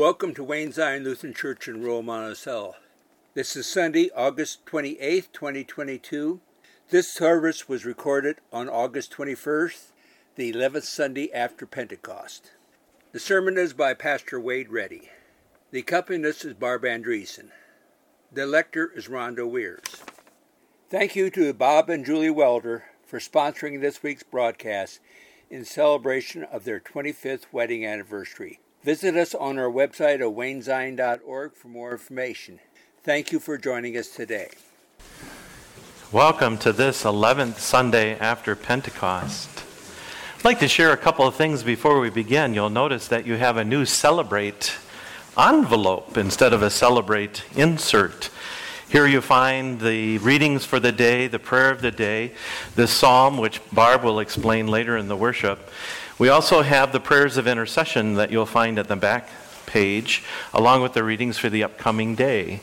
Welcome to Wayne Zion Lutheran Church in rural Monticello. This is Sunday, August 28, 2022. This service was recorded on August 21st, the 11th Sunday after Pentecost. The sermon is by Pastor Wade Reddy. The accompanist is Barb Andreessen. The lector is Rhonda Weirs. Thank you to Bob and Julie Welder for sponsoring this week's broadcast in celebration of their 25th wedding anniversary. Visit us on our website at waynezion.org for more information. Thank you for joining us today. Welcome to this 11th Sunday after Pentecost. I'd like to share a couple of things before we begin. You'll notice that you have a new celebrate envelope instead of a celebrate insert. Here you find the readings for the day, the prayer of the day, the psalm, which Barb will explain later in the worship. We also have the prayers of intercession that you'll find at the back page, along with the readings for the upcoming day.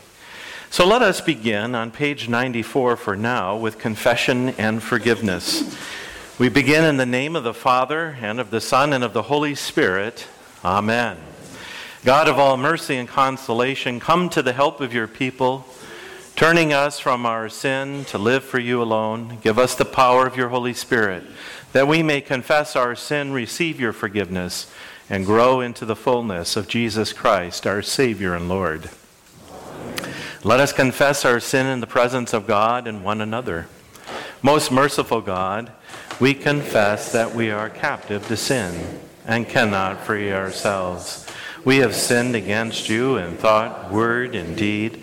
So let us begin on page 94 for now with confession and forgiveness. We begin in the name of the Father, and of the Son, and of the Holy Spirit. Amen. God of all mercy and consolation, come to the help of your people. Turning us from our sin to live for you alone, give us the power of your Holy Spirit, that we may confess our sin, receive your forgiveness, and grow into the fullness of Jesus Christ, our Savior and Lord. Let us confess our sin in the presence of God and one another. Most merciful God, we confess that we are captive to sin and cannot free ourselves. We have sinned against you in thought, word, and deed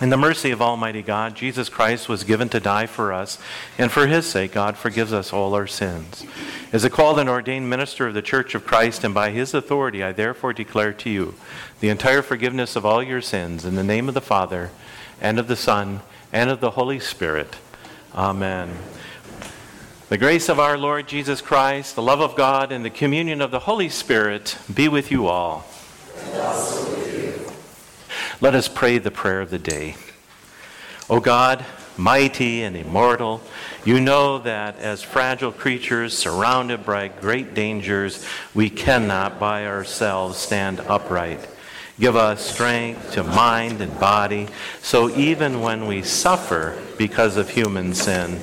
In the mercy of Almighty God, Jesus Christ was given to die for us, and for his sake, God forgives us all our sins. As a called and ordained minister of the Church of Christ, and by his authority, I therefore declare to you the entire forgiveness of all your sins in the name of the Father, and of the Son, and of the Holy Spirit. Amen. The grace of our Lord Jesus Christ, the love of God, and the communion of the Holy Spirit be with you all. Let us pray the prayer of the day. O God, mighty and immortal, you know that as fragile creatures surrounded by great dangers, we cannot by ourselves stand upright. Give us strength to mind and body, so even when we suffer because of human sin,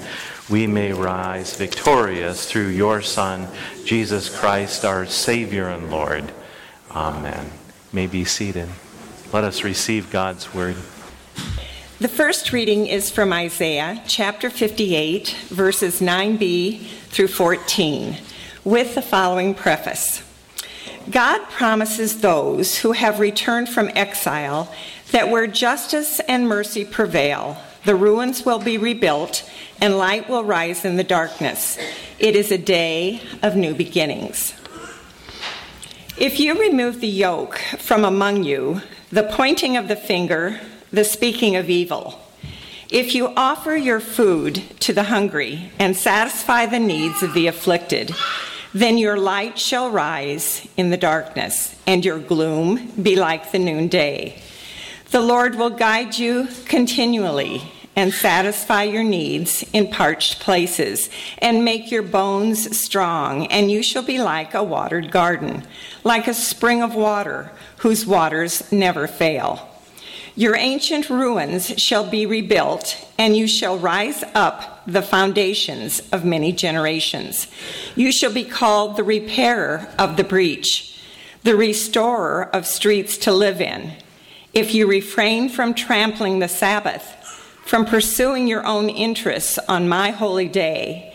we may rise victorious through your Son, Jesus Christ, our Savior and Lord. Amen. may be seated. Let us receive God's word. The first reading is from Isaiah chapter 58, verses 9b through 14, with the following preface God promises those who have returned from exile that where justice and mercy prevail, the ruins will be rebuilt and light will rise in the darkness. It is a day of new beginnings. If you remove the yoke from among you, the pointing of the finger, the speaking of evil. If you offer your food to the hungry and satisfy the needs of the afflicted, then your light shall rise in the darkness, and your gloom be like the noonday. The Lord will guide you continually and satisfy your needs in parched places, and make your bones strong, and you shall be like a watered garden, like a spring of water whose waters never fail. Your ancient ruins shall be rebuilt, and you shall rise up the foundations of many generations. You shall be called the repairer of the breach, the restorer of streets to live in. If you refrain from trampling the Sabbath, from pursuing your own interests on my holy day,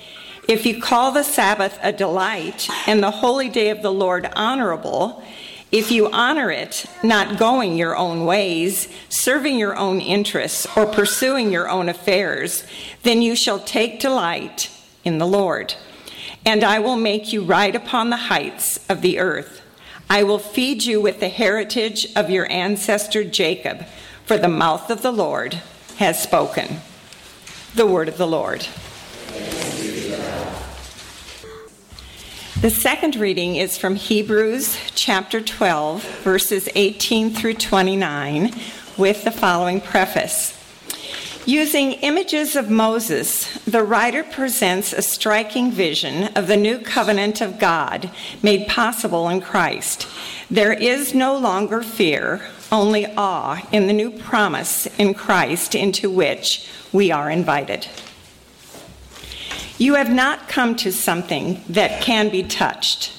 if you call the Sabbath a delight and the holy day of the Lord honorable, if you honor it, not going your own ways, serving your own interests, or pursuing your own affairs, then you shall take delight in the Lord. And I will make you ride upon the heights of the earth. I will feed you with the heritage of your ancestor Jacob, for the mouth of the Lord has spoken. The word of the Lord. The second reading is from Hebrews chapter 12, verses 18 through 29, with the following preface. Using images of Moses, the writer presents a striking vision of the new covenant of God made possible in Christ. There is no longer fear, only awe in the new promise in Christ into which we are invited. You have not come to something that can be touched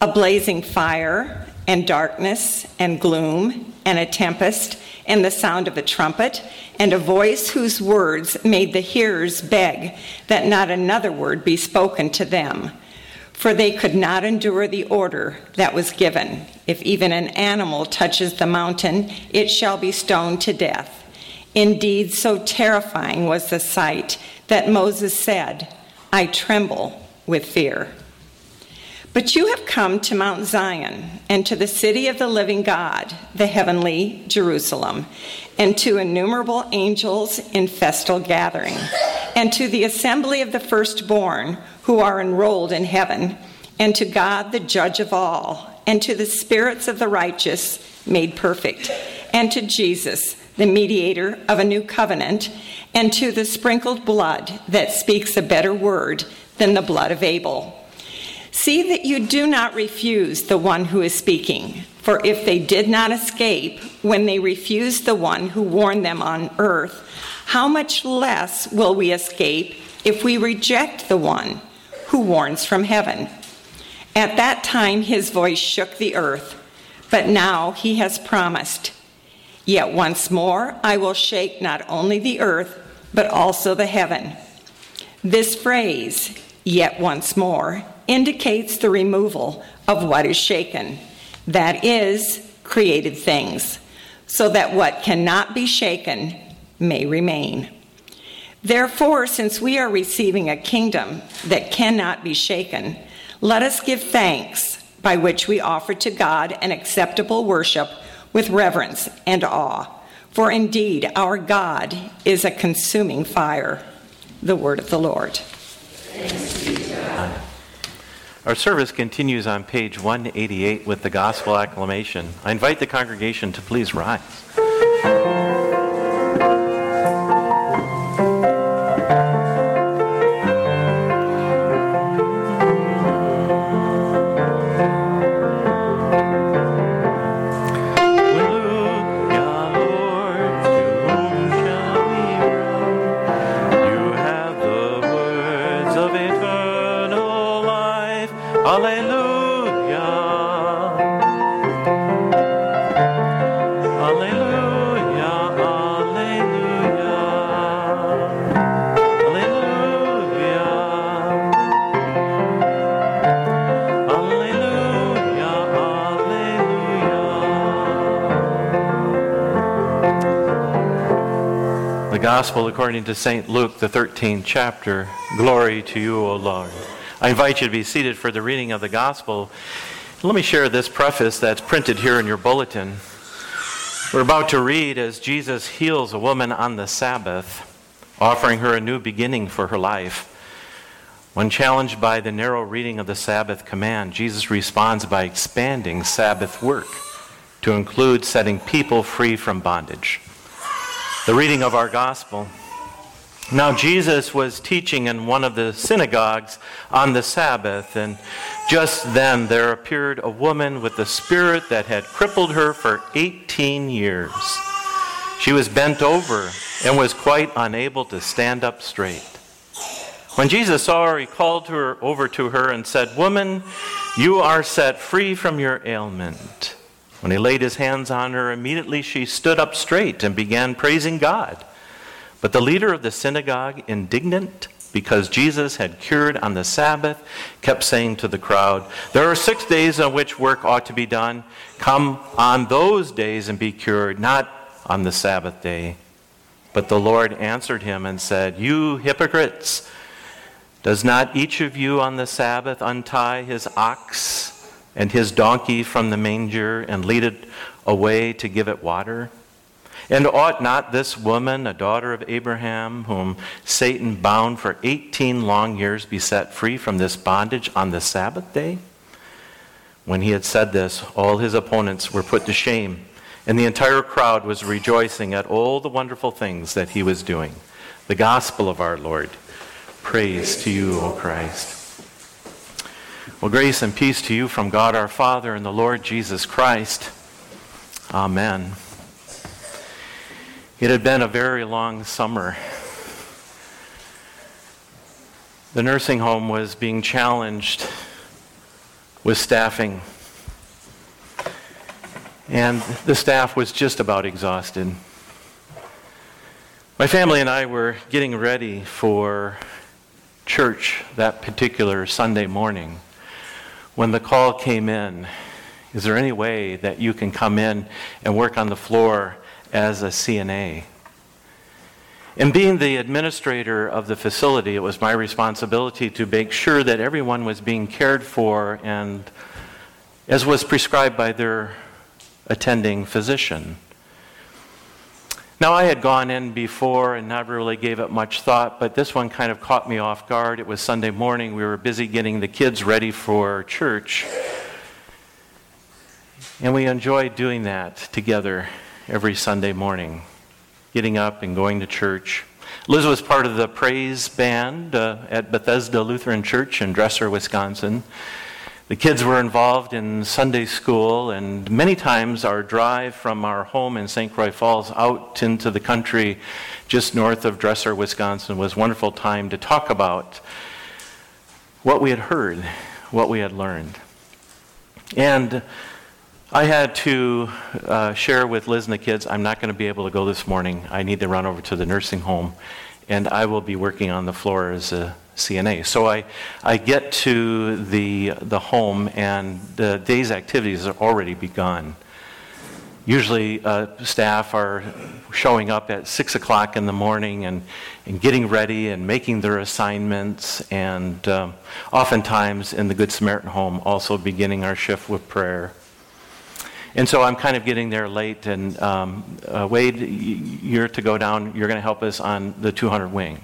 a blazing fire, and darkness, and gloom, and a tempest, and the sound of a trumpet, and a voice whose words made the hearers beg that not another word be spoken to them. For they could not endure the order that was given. If even an animal touches the mountain, it shall be stoned to death. Indeed, so terrifying was the sight that Moses said, I tremble with fear. But you have come to Mount Zion and to the city of the living God, the heavenly Jerusalem, and to innumerable angels in festal gathering, and to the assembly of the firstborn who are enrolled in heaven, and to God, the judge of all, and to the spirits of the righteous made perfect, and to Jesus, the mediator of a new covenant, and to the sprinkled blood that speaks a better word than the blood of Abel. See that you do not refuse the one who is speaking, for if they did not escape when they refused the one who warned them on earth, how much less will we escape if we reject the one who warns from heaven? At that time his voice shook the earth, but now he has promised Yet once more I will shake not only the earth, but also the heaven. This phrase, yet once more, indicates the removal of what is shaken, that is, created things, so that what cannot be shaken may remain. Therefore, since we are receiving a kingdom that cannot be shaken, let us give thanks by which we offer to God an acceptable worship with reverence and awe. For indeed, our God is a consuming fire. The word of the Lord. Our service continues on page 188 with the gospel acclamation. I invite the congregation to please rise. Gospel according to St. Luke, the 13th chapter. Glory to you, O Lord. I invite you to be seated for the reading of the Gospel. Let me share this preface that's printed here in your bulletin. We're about to read as Jesus heals a woman on the Sabbath, offering her a new beginning for her life. When challenged by the narrow reading of the Sabbath command, Jesus responds by expanding Sabbath work to include setting people free from bondage. The reading of our gospel. Now, Jesus was teaching in one of the synagogues on the Sabbath, and just then there appeared a woman with a spirit that had crippled her for 18 years. She was bent over and was quite unable to stand up straight. When Jesus saw her, he called her over to her and said, Woman, you are set free from your ailment. When he laid his hands on her, immediately she stood up straight and began praising God. But the leader of the synagogue, indignant because Jesus had cured on the Sabbath, kept saying to the crowd, There are six days on which work ought to be done. Come on those days and be cured, not on the Sabbath day. But the Lord answered him and said, You hypocrites! Does not each of you on the Sabbath untie his ox and his donkey from the manger and lead it away to give it water? And ought not this woman, a daughter of Abraham, whom Satan bound for 18 long years, be set free from this bondage on the Sabbath day? When he had said this, all his opponents were put to shame, and the entire crowd was rejoicing at all the wonderful things that he was doing. The gospel of our Lord. Praise to you, O Christ. Well, grace and peace to you from God our Father and the Lord Jesus Christ. Amen. It had been a very long summer. The nursing home was being challenged with staffing. And the staff was just about exhausted. My family and I were getting ready for church that particular Sunday morning when the call came in, is there any way that you can come in and work on the floor as a CNA? And being the administrator of the facility, it was my responsibility to make sure that everyone was being cared for and as was prescribed by their attending physician. Now, I had gone in before and never really gave it much thought, but this one kind of caught me off guard. It was Sunday morning. We were busy getting the kids ready for church. And we enjoyed doing that together every Sunday morning, getting up and going to church. Liz was part of the praise band uh, at Bethesda Lutheran Church in Dresser, Wisconsin. The kids were involved in Sunday school, and many times our drive from our home in St. Croix Falls out into the country just north of Dresser, Wisconsin was a wonderful time to talk about what we had heard, what we had learned. And I had to uh, share with Liz and the kids, I'm not going to be able to go this morning. I need to run over to the nursing home, and I will be working on the floor as a CNA. So I, I get to the, the home, and the day's activities are already begun. Usually, uh, staff are showing up at 6 o'clock in the morning and, and getting ready and making their assignments, and um, oftentimes in the Good Samaritan home, also beginning our shift with prayer. And so I'm kind of getting there late, and um, uh, Wade, you're to go down, you're going to help us on the 200 wing.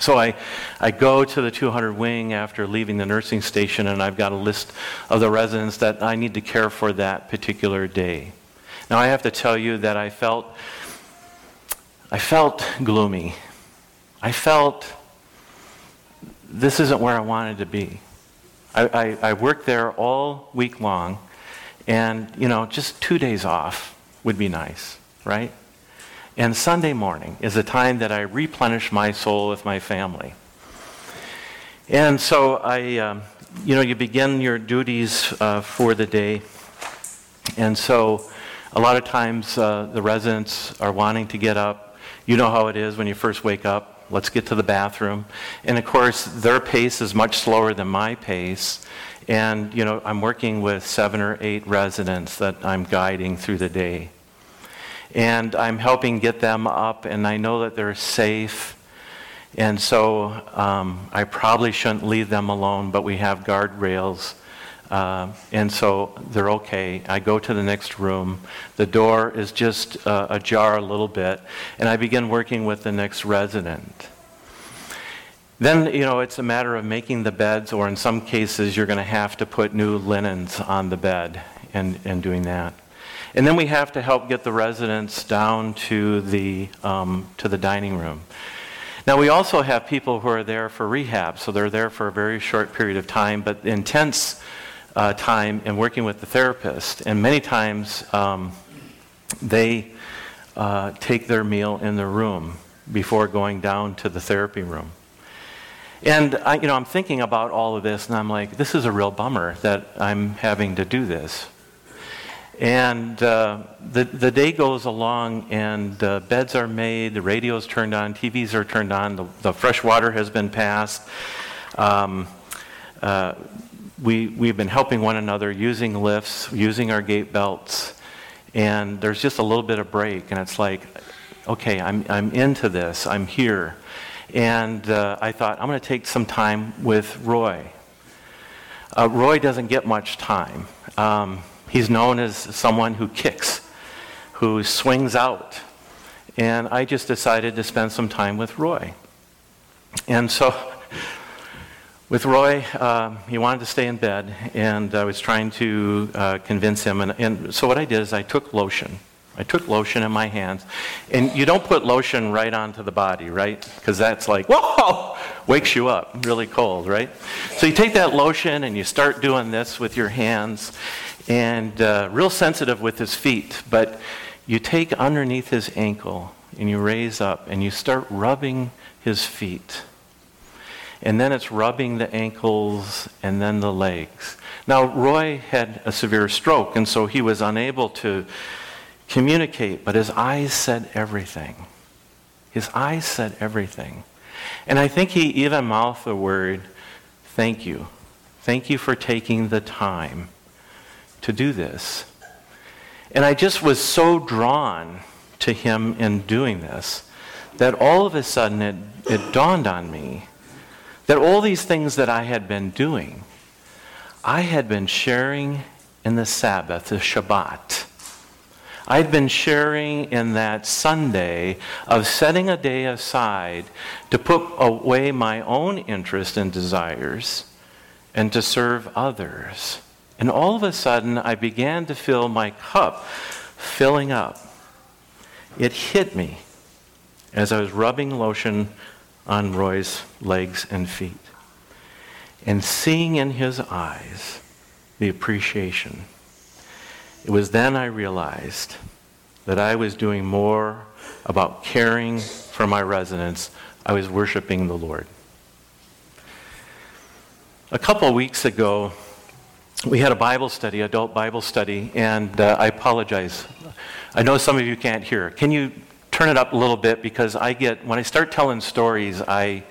So I, I go to the 200 wing after leaving the nursing station, and I've got a list of the residents that I need to care for that particular day. Now I have to tell you that I felt, I felt gloomy. I felt this isn't where I wanted to be. I, I, I worked there all week long, and you know, just two days off would be nice, right? And Sunday morning is a time that I replenish my soul with my family. And so I, um, you know, you begin your duties uh, for the day. And so a lot of times uh, the residents are wanting to get up. You know how it is when you first wake up. Let's get to the bathroom. And of course, their pace is much slower than my pace. And, you know, I'm working with seven or eight residents that I'm guiding through the day and I'm helping get them up, and I know that they're safe. And so um, I probably shouldn't leave them alone, but we have guardrails. Uh, and so they're okay. I go to the next room. The door is just uh, ajar a little bit, and I begin working with the next resident. Then, you know, it's a matter of making the beds, or in some cases, you're going to have to put new linens on the bed and, and doing that. And then we have to help get the residents down to the, um, to the dining room. Now, we also have people who are there for rehab, so they're there for a very short period of time, but intense uh, time in working with the therapist. And many times um, they uh, take their meal in the room before going down to the therapy room. And I, you know, I'm thinking about all of this, and I'm like, this is a real bummer that I'm having to do this. And uh, the, the day goes along, and uh, beds are made, the radio's turned on, TVs are turned on, the, the fresh water has been passed. Um, uh, we, we've been helping one another using lifts, using our gait belts, and there's just a little bit of break, and it's like, okay, I'm, I'm into this, I'm here. And uh, I thought, I'm going to take some time with Roy. Uh, Roy doesn't get much time. Um, He's known as someone who kicks who swings out. And I just decided to spend some time with Roy. And so, with Roy, uh, he wanted to stay in bed, and I was trying to uh, convince him. And, and so, what I did is I took lotion. I took lotion in my hands. And you don't put lotion right onto the body, right? Because that's like, whoa, wakes you up, really cold, right? So you take that lotion and you start doing this with your hands, and uh, real sensitive with his feet. But you take underneath his ankle and you raise up and you start rubbing his feet. And then it's rubbing the ankles and then the legs. Now, Roy had a severe stroke, and so he was unable to communicate, but his eyes said everything. His eyes said everything. And I think he even mouthed the word, Thank you. Thank you for taking the time to do this. And I just was so drawn to him in doing this that all of a sudden it, it dawned on me that all these things that I had been doing, I had been sharing in the Sabbath, the Shabbat. I'd been sharing in that Sunday of setting a day aside to put away my own interests and desires and to serve others. And all of a sudden, I began to feel my cup filling up. It hit me as I was rubbing lotion on Roy's legs and feet and seeing in his eyes the appreciation it was then I realized that I was doing more about caring for my residents. I was worshiping the Lord. A couple weeks ago, we had a Bible study, adult Bible study, and uh, I apologize. I know some of you can't hear. Can you turn it up a little bit because I get when I start telling stories, I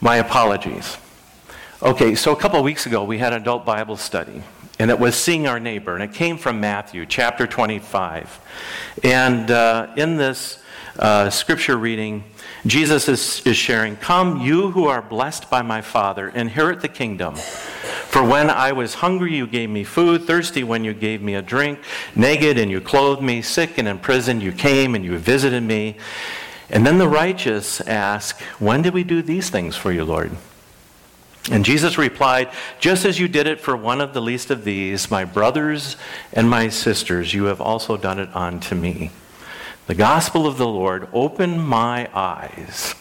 my apologies. Okay, so a couple weeks ago we had an adult Bible study, and it was seeing our neighbor, and it came from Matthew chapter 25. And uh, in this uh, scripture reading, Jesus is, is sharing, Come, you who are blessed by my Father, inherit the kingdom. For when I was hungry, you gave me food, thirsty when you gave me a drink, naked and you clothed me, sick and in prison you came and you visited me. And then the righteous ask, When did we do these things for you, Lord? And Jesus replied, Just as you did it for one of the least of these, my brothers and my sisters, you have also done it unto me. The gospel of the Lord opened my eyes.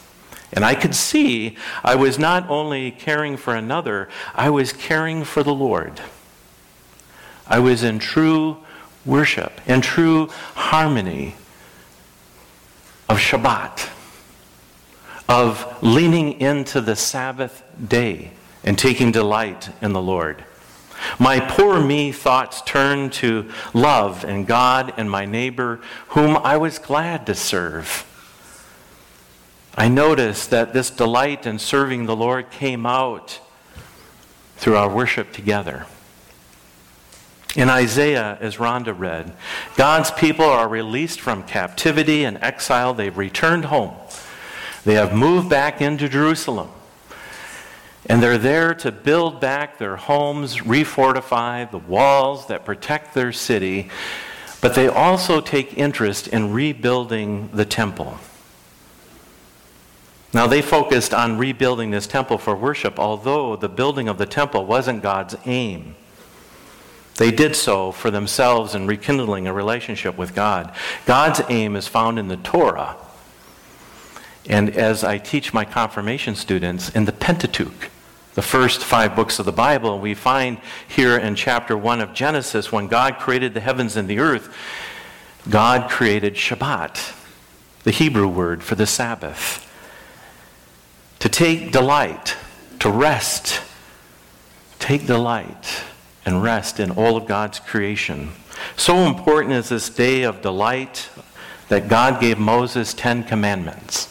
And I could see I was not only caring for another, I was caring for the Lord. I was in true worship, in true harmony of Shabbat of leaning into the Sabbath day and taking delight in the Lord. My poor me thoughts turned to love and God and my neighbor, whom I was glad to serve. I noticed that this delight in serving the Lord came out through our worship together. In Isaiah, as Rhonda read, God's people are released from captivity and exile. They've returned home. They have moved back into Jerusalem. And they're there to build back their homes, refortify the walls that protect their city, but they also take interest in rebuilding the temple. Now, they focused on rebuilding this temple for worship, although the building of the temple wasn't God's aim. They did so for themselves in rekindling a relationship with God. God's aim is found in the Torah and as I teach my confirmation students in the Pentateuch, the first five books of the Bible, we find here in chapter 1 of Genesis, when God created the heavens and the earth, God created Shabbat, the Hebrew word for the Sabbath. To take delight, to rest, take delight and rest in all of God's creation. So important is this day of delight that God gave Moses 10 commandments.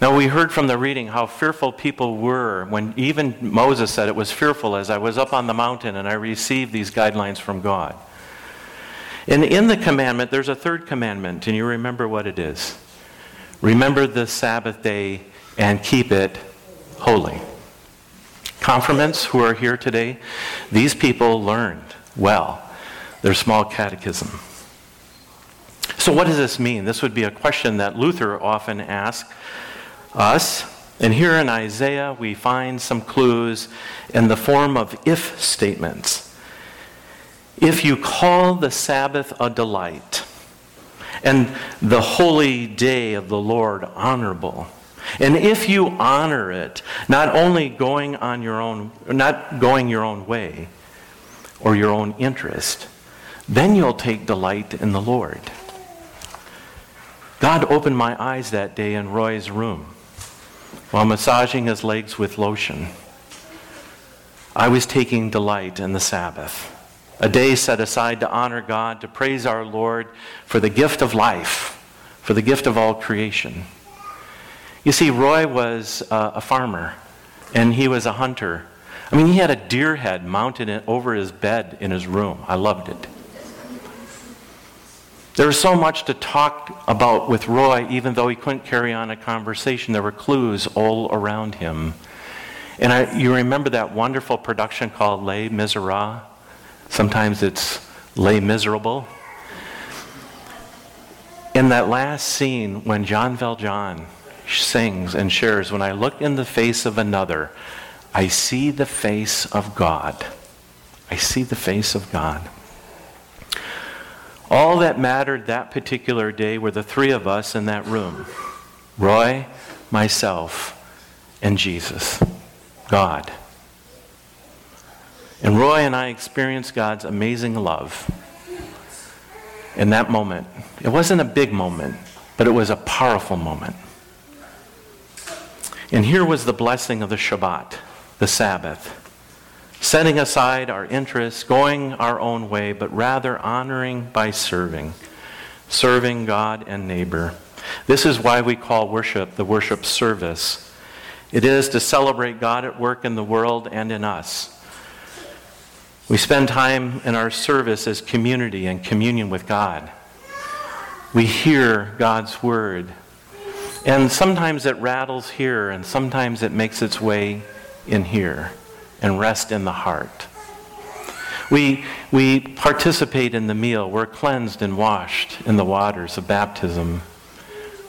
Now, we heard from the reading how fearful people were when even Moses said it was fearful as I was up on the mountain and I received these guidelines from God. And in the commandment, there's a third commandment, and you remember what it is. Remember the Sabbath day and keep it holy. Confirmants who are here today, these people learned well their small catechism. So, what does this mean? This would be a question that Luther often asked us. And here in Isaiah, we find some clues in the form of if statements. If you call the Sabbath a delight, and the holy day of the Lord honorable, and if you honor it, not only going on your own, not going your own way or your own interest, then you'll take delight in the Lord. God opened my eyes that day in Roy's room while massaging his legs with lotion. I was taking delight in the Sabbath, a day set aside to honor God, to praise our Lord for the gift of life, for the gift of all creation. You see, Roy was uh, a farmer and he was a hunter. I mean, he had a deer head mounted over his bed in his room. I loved it. There was so much to talk about with Roy, even though he couldn't carry on a conversation. There were clues all around him. And I, you remember that wonderful production called Les Miserables? Sometimes it's Les Miserable. In that last scene, when Jean Valjean sings and shares, When I look in the face of another, I see the face of God. I see the face of God. All that mattered that particular day were the three of us in that room Roy, myself, and Jesus, God. And Roy and I experienced God's amazing love in that moment. It wasn't a big moment, but it was a powerful moment. And here was the blessing of the Shabbat, the Sabbath setting aside our interests, going our own way, but rather honoring by serving, serving God and neighbor. This is why we call worship the worship service. It is to celebrate God at work in the world and in us. We spend time in our service as community and communion with God. We hear God's word. And sometimes it rattles here, and sometimes it makes its way in here and rest in the heart. We, we participate in the meal. We're cleansed and washed in the waters of baptism.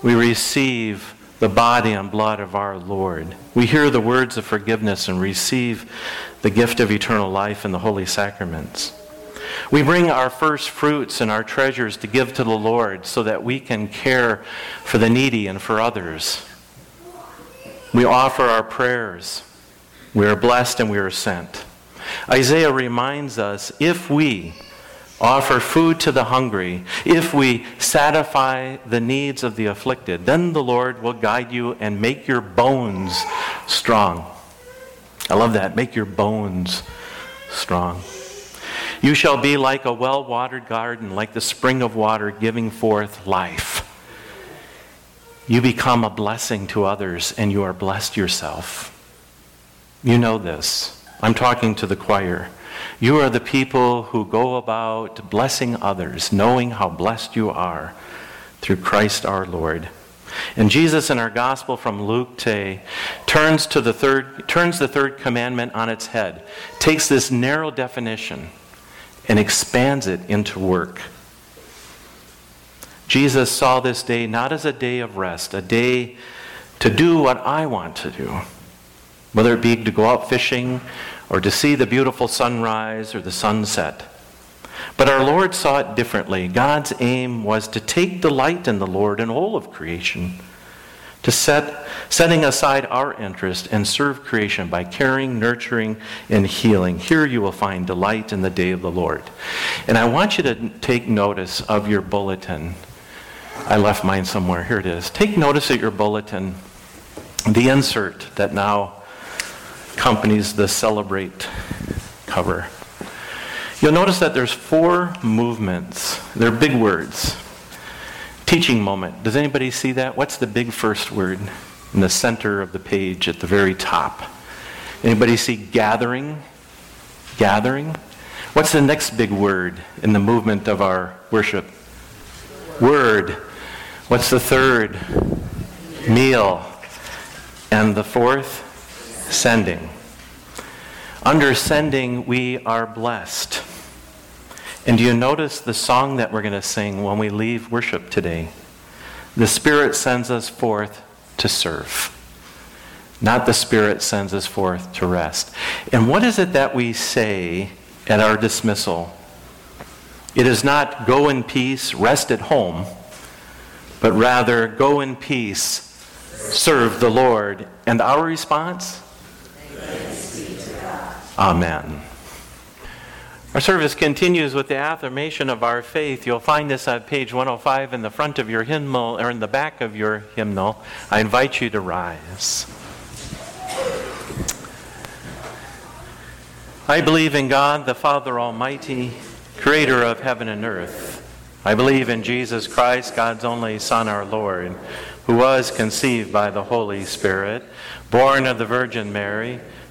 We receive the body and blood of our Lord. We hear the words of forgiveness and receive the gift of eternal life in the holy sacraments. We bring our first fruits and our treasures to give to the Lord so that we can care for the needy and for others. We offer our prayers we are blessed and we are sent. Isaiah reminds us if we offer food to the hungry, if we satisfy the needs of the afflicted, then the Lord will guide you and make your bones strong. I love that. Make your bones strong. You shall be like a well watered garden, like the spring of water giving forth life. You become a blessing to others, and you are blessed yourself. You know this. I'm talking to the choir. You are the people who go about blessing others, knowing how blessed you are through Christ our Lord. And Jesus in our gospel from Luke today turns to the third turns the third commandment on its head, takes this narrow definition and expands it into work. Jesus saw this day not as a day of rest, a day to do what I want to do whether it be to go out fishing or to see the beautiful sunrise or the sunset. But our Lord saw it differently. God's aim was to take delight in the Lord and all of creation, to set, setting aside our interest and serve creation by caring, nurturing, and healing. Here you will find delight in the day of the Lord. And I want you to take notice of your bulletin. I left mine somewhere. Here it is. Take notice of your bulletin, the insert that now accompanies the celebrate cover. You'll notice that there's four movements. They're big words. Teaching moment. Does anybody see that? What's the big first word in the center of the page at the very top? Anybody see gathering? Gathering? What's the next big word in the movement of our worship? Word. What's the third? Meal. And the fourth? Sending. Under sending, we are blessed. And do you notice the song that we're going to sing when we leave worship today? The Spirit sends us forth to serve. Not the Spirit sends us forth to rest. And what is it that we say at our dismissal? It is not go in peace, rest at home, but rather go in peace, serve the Lord. And our response? Amen. Our service continues with the affirmation of our faith. You'll find this on page 105 in the front of your hymnal or in the back of your hymnal. I invite you to rise. I believe in God, the Father Almighty, creator of heaven and earth. I believe in Jesus Christ, God's only Son, our Lord, who was conceived by the Holy Spirit, born of the Virgin Mary,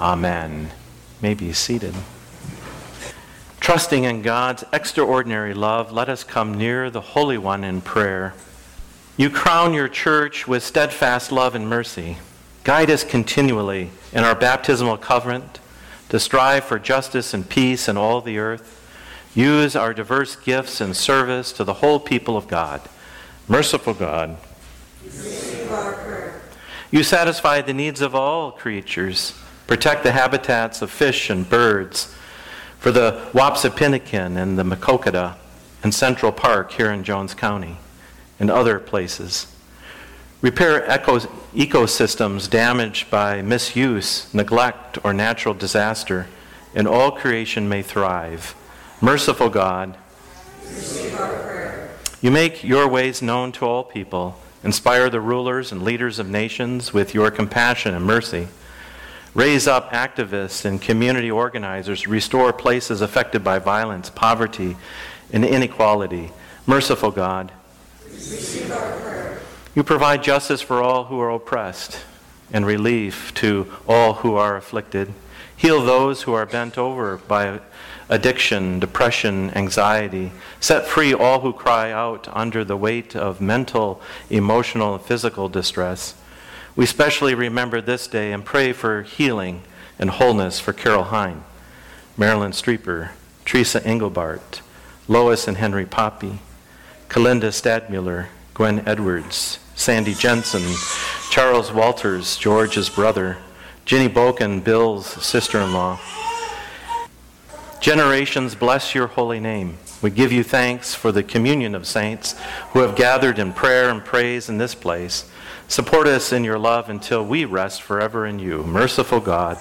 Amen. May be seated. Trusting in God's extraordinary love, let us come near the Holy One in prayer. You crown your church with steadfast love and mercy. Guide us continually in our baptismal covenant to strive for justice and peace in all the earth. Use our diverse gifts and service to the whole people of God. Merciful God, you satisfy the needs of all creatures. Protect the habitats of fish and birds. For the Wapsipinicon and the Maquoketa and Central Park here in Jones County and other places. Repair ecosystems damaged by misuse, neglect, or natural disaster, and all creation may thrive. Merciful God, you make your ways known to all people. Inspire the rulers and leaders of nations with your compassion and mercy. Raise up activists and community organizers. Restore places affected by violence, poverty, and inequality. Merciful God, you provide justice for all who are oppressed and relief to all who are afflicted. Heal those who are bent over by addiction, depression, anxiety. Set free all who cry out under the weight of mental, emotional, and physical distress. We specially remember this day and pray for healing and wholeness for Carol Hine, Marilyn Streeper, Teresa Engelbart, Lois and Henry Poppy, Kalinda Stadmuller, Gwen Edwards, Sandy Jensen, Charles Walters, George's brother, Ginny Boken, Bill's sister in law. Generations bless your holy name. We give you thanks for the communion of saints who have gathered in prayer and praise in this place. Support us in your love until we rest forever in you. Merciful God.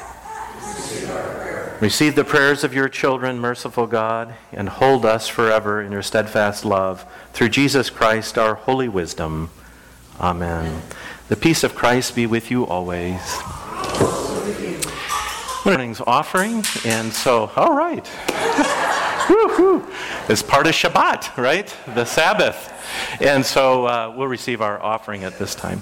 Receive the prayers of your children, merciful God, and hold us forever in your steadfast love. Through Jesus Christ, our holy wisdom. Amen. The peace of Christ be with you always. Morning's offering, and so, all right. It's part of Shabbat, right? The Sabbath. And so uh, we'll receive our offering at this time.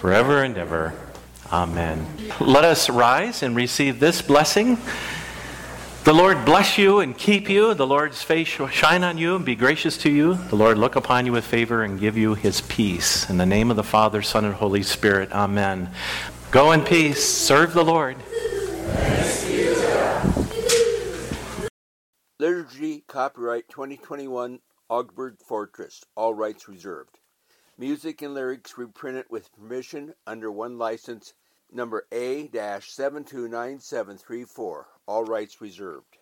forever and ever. Amen. Let us rise and receive this blessing. The Lord bless you and keep you. The Lord's face shine on you and be gracious to you. The Lord look upon you with favor and give you his peace. In the name of the Father, Son, and Holy Spirit. Amen. Go in peace. Serve the Lord. Liturgy copyright 2021 Augsburg Fortress. All rights reserved. Music and lyrics reprinted with permission under OneLicense number A-729734. All rights reserved.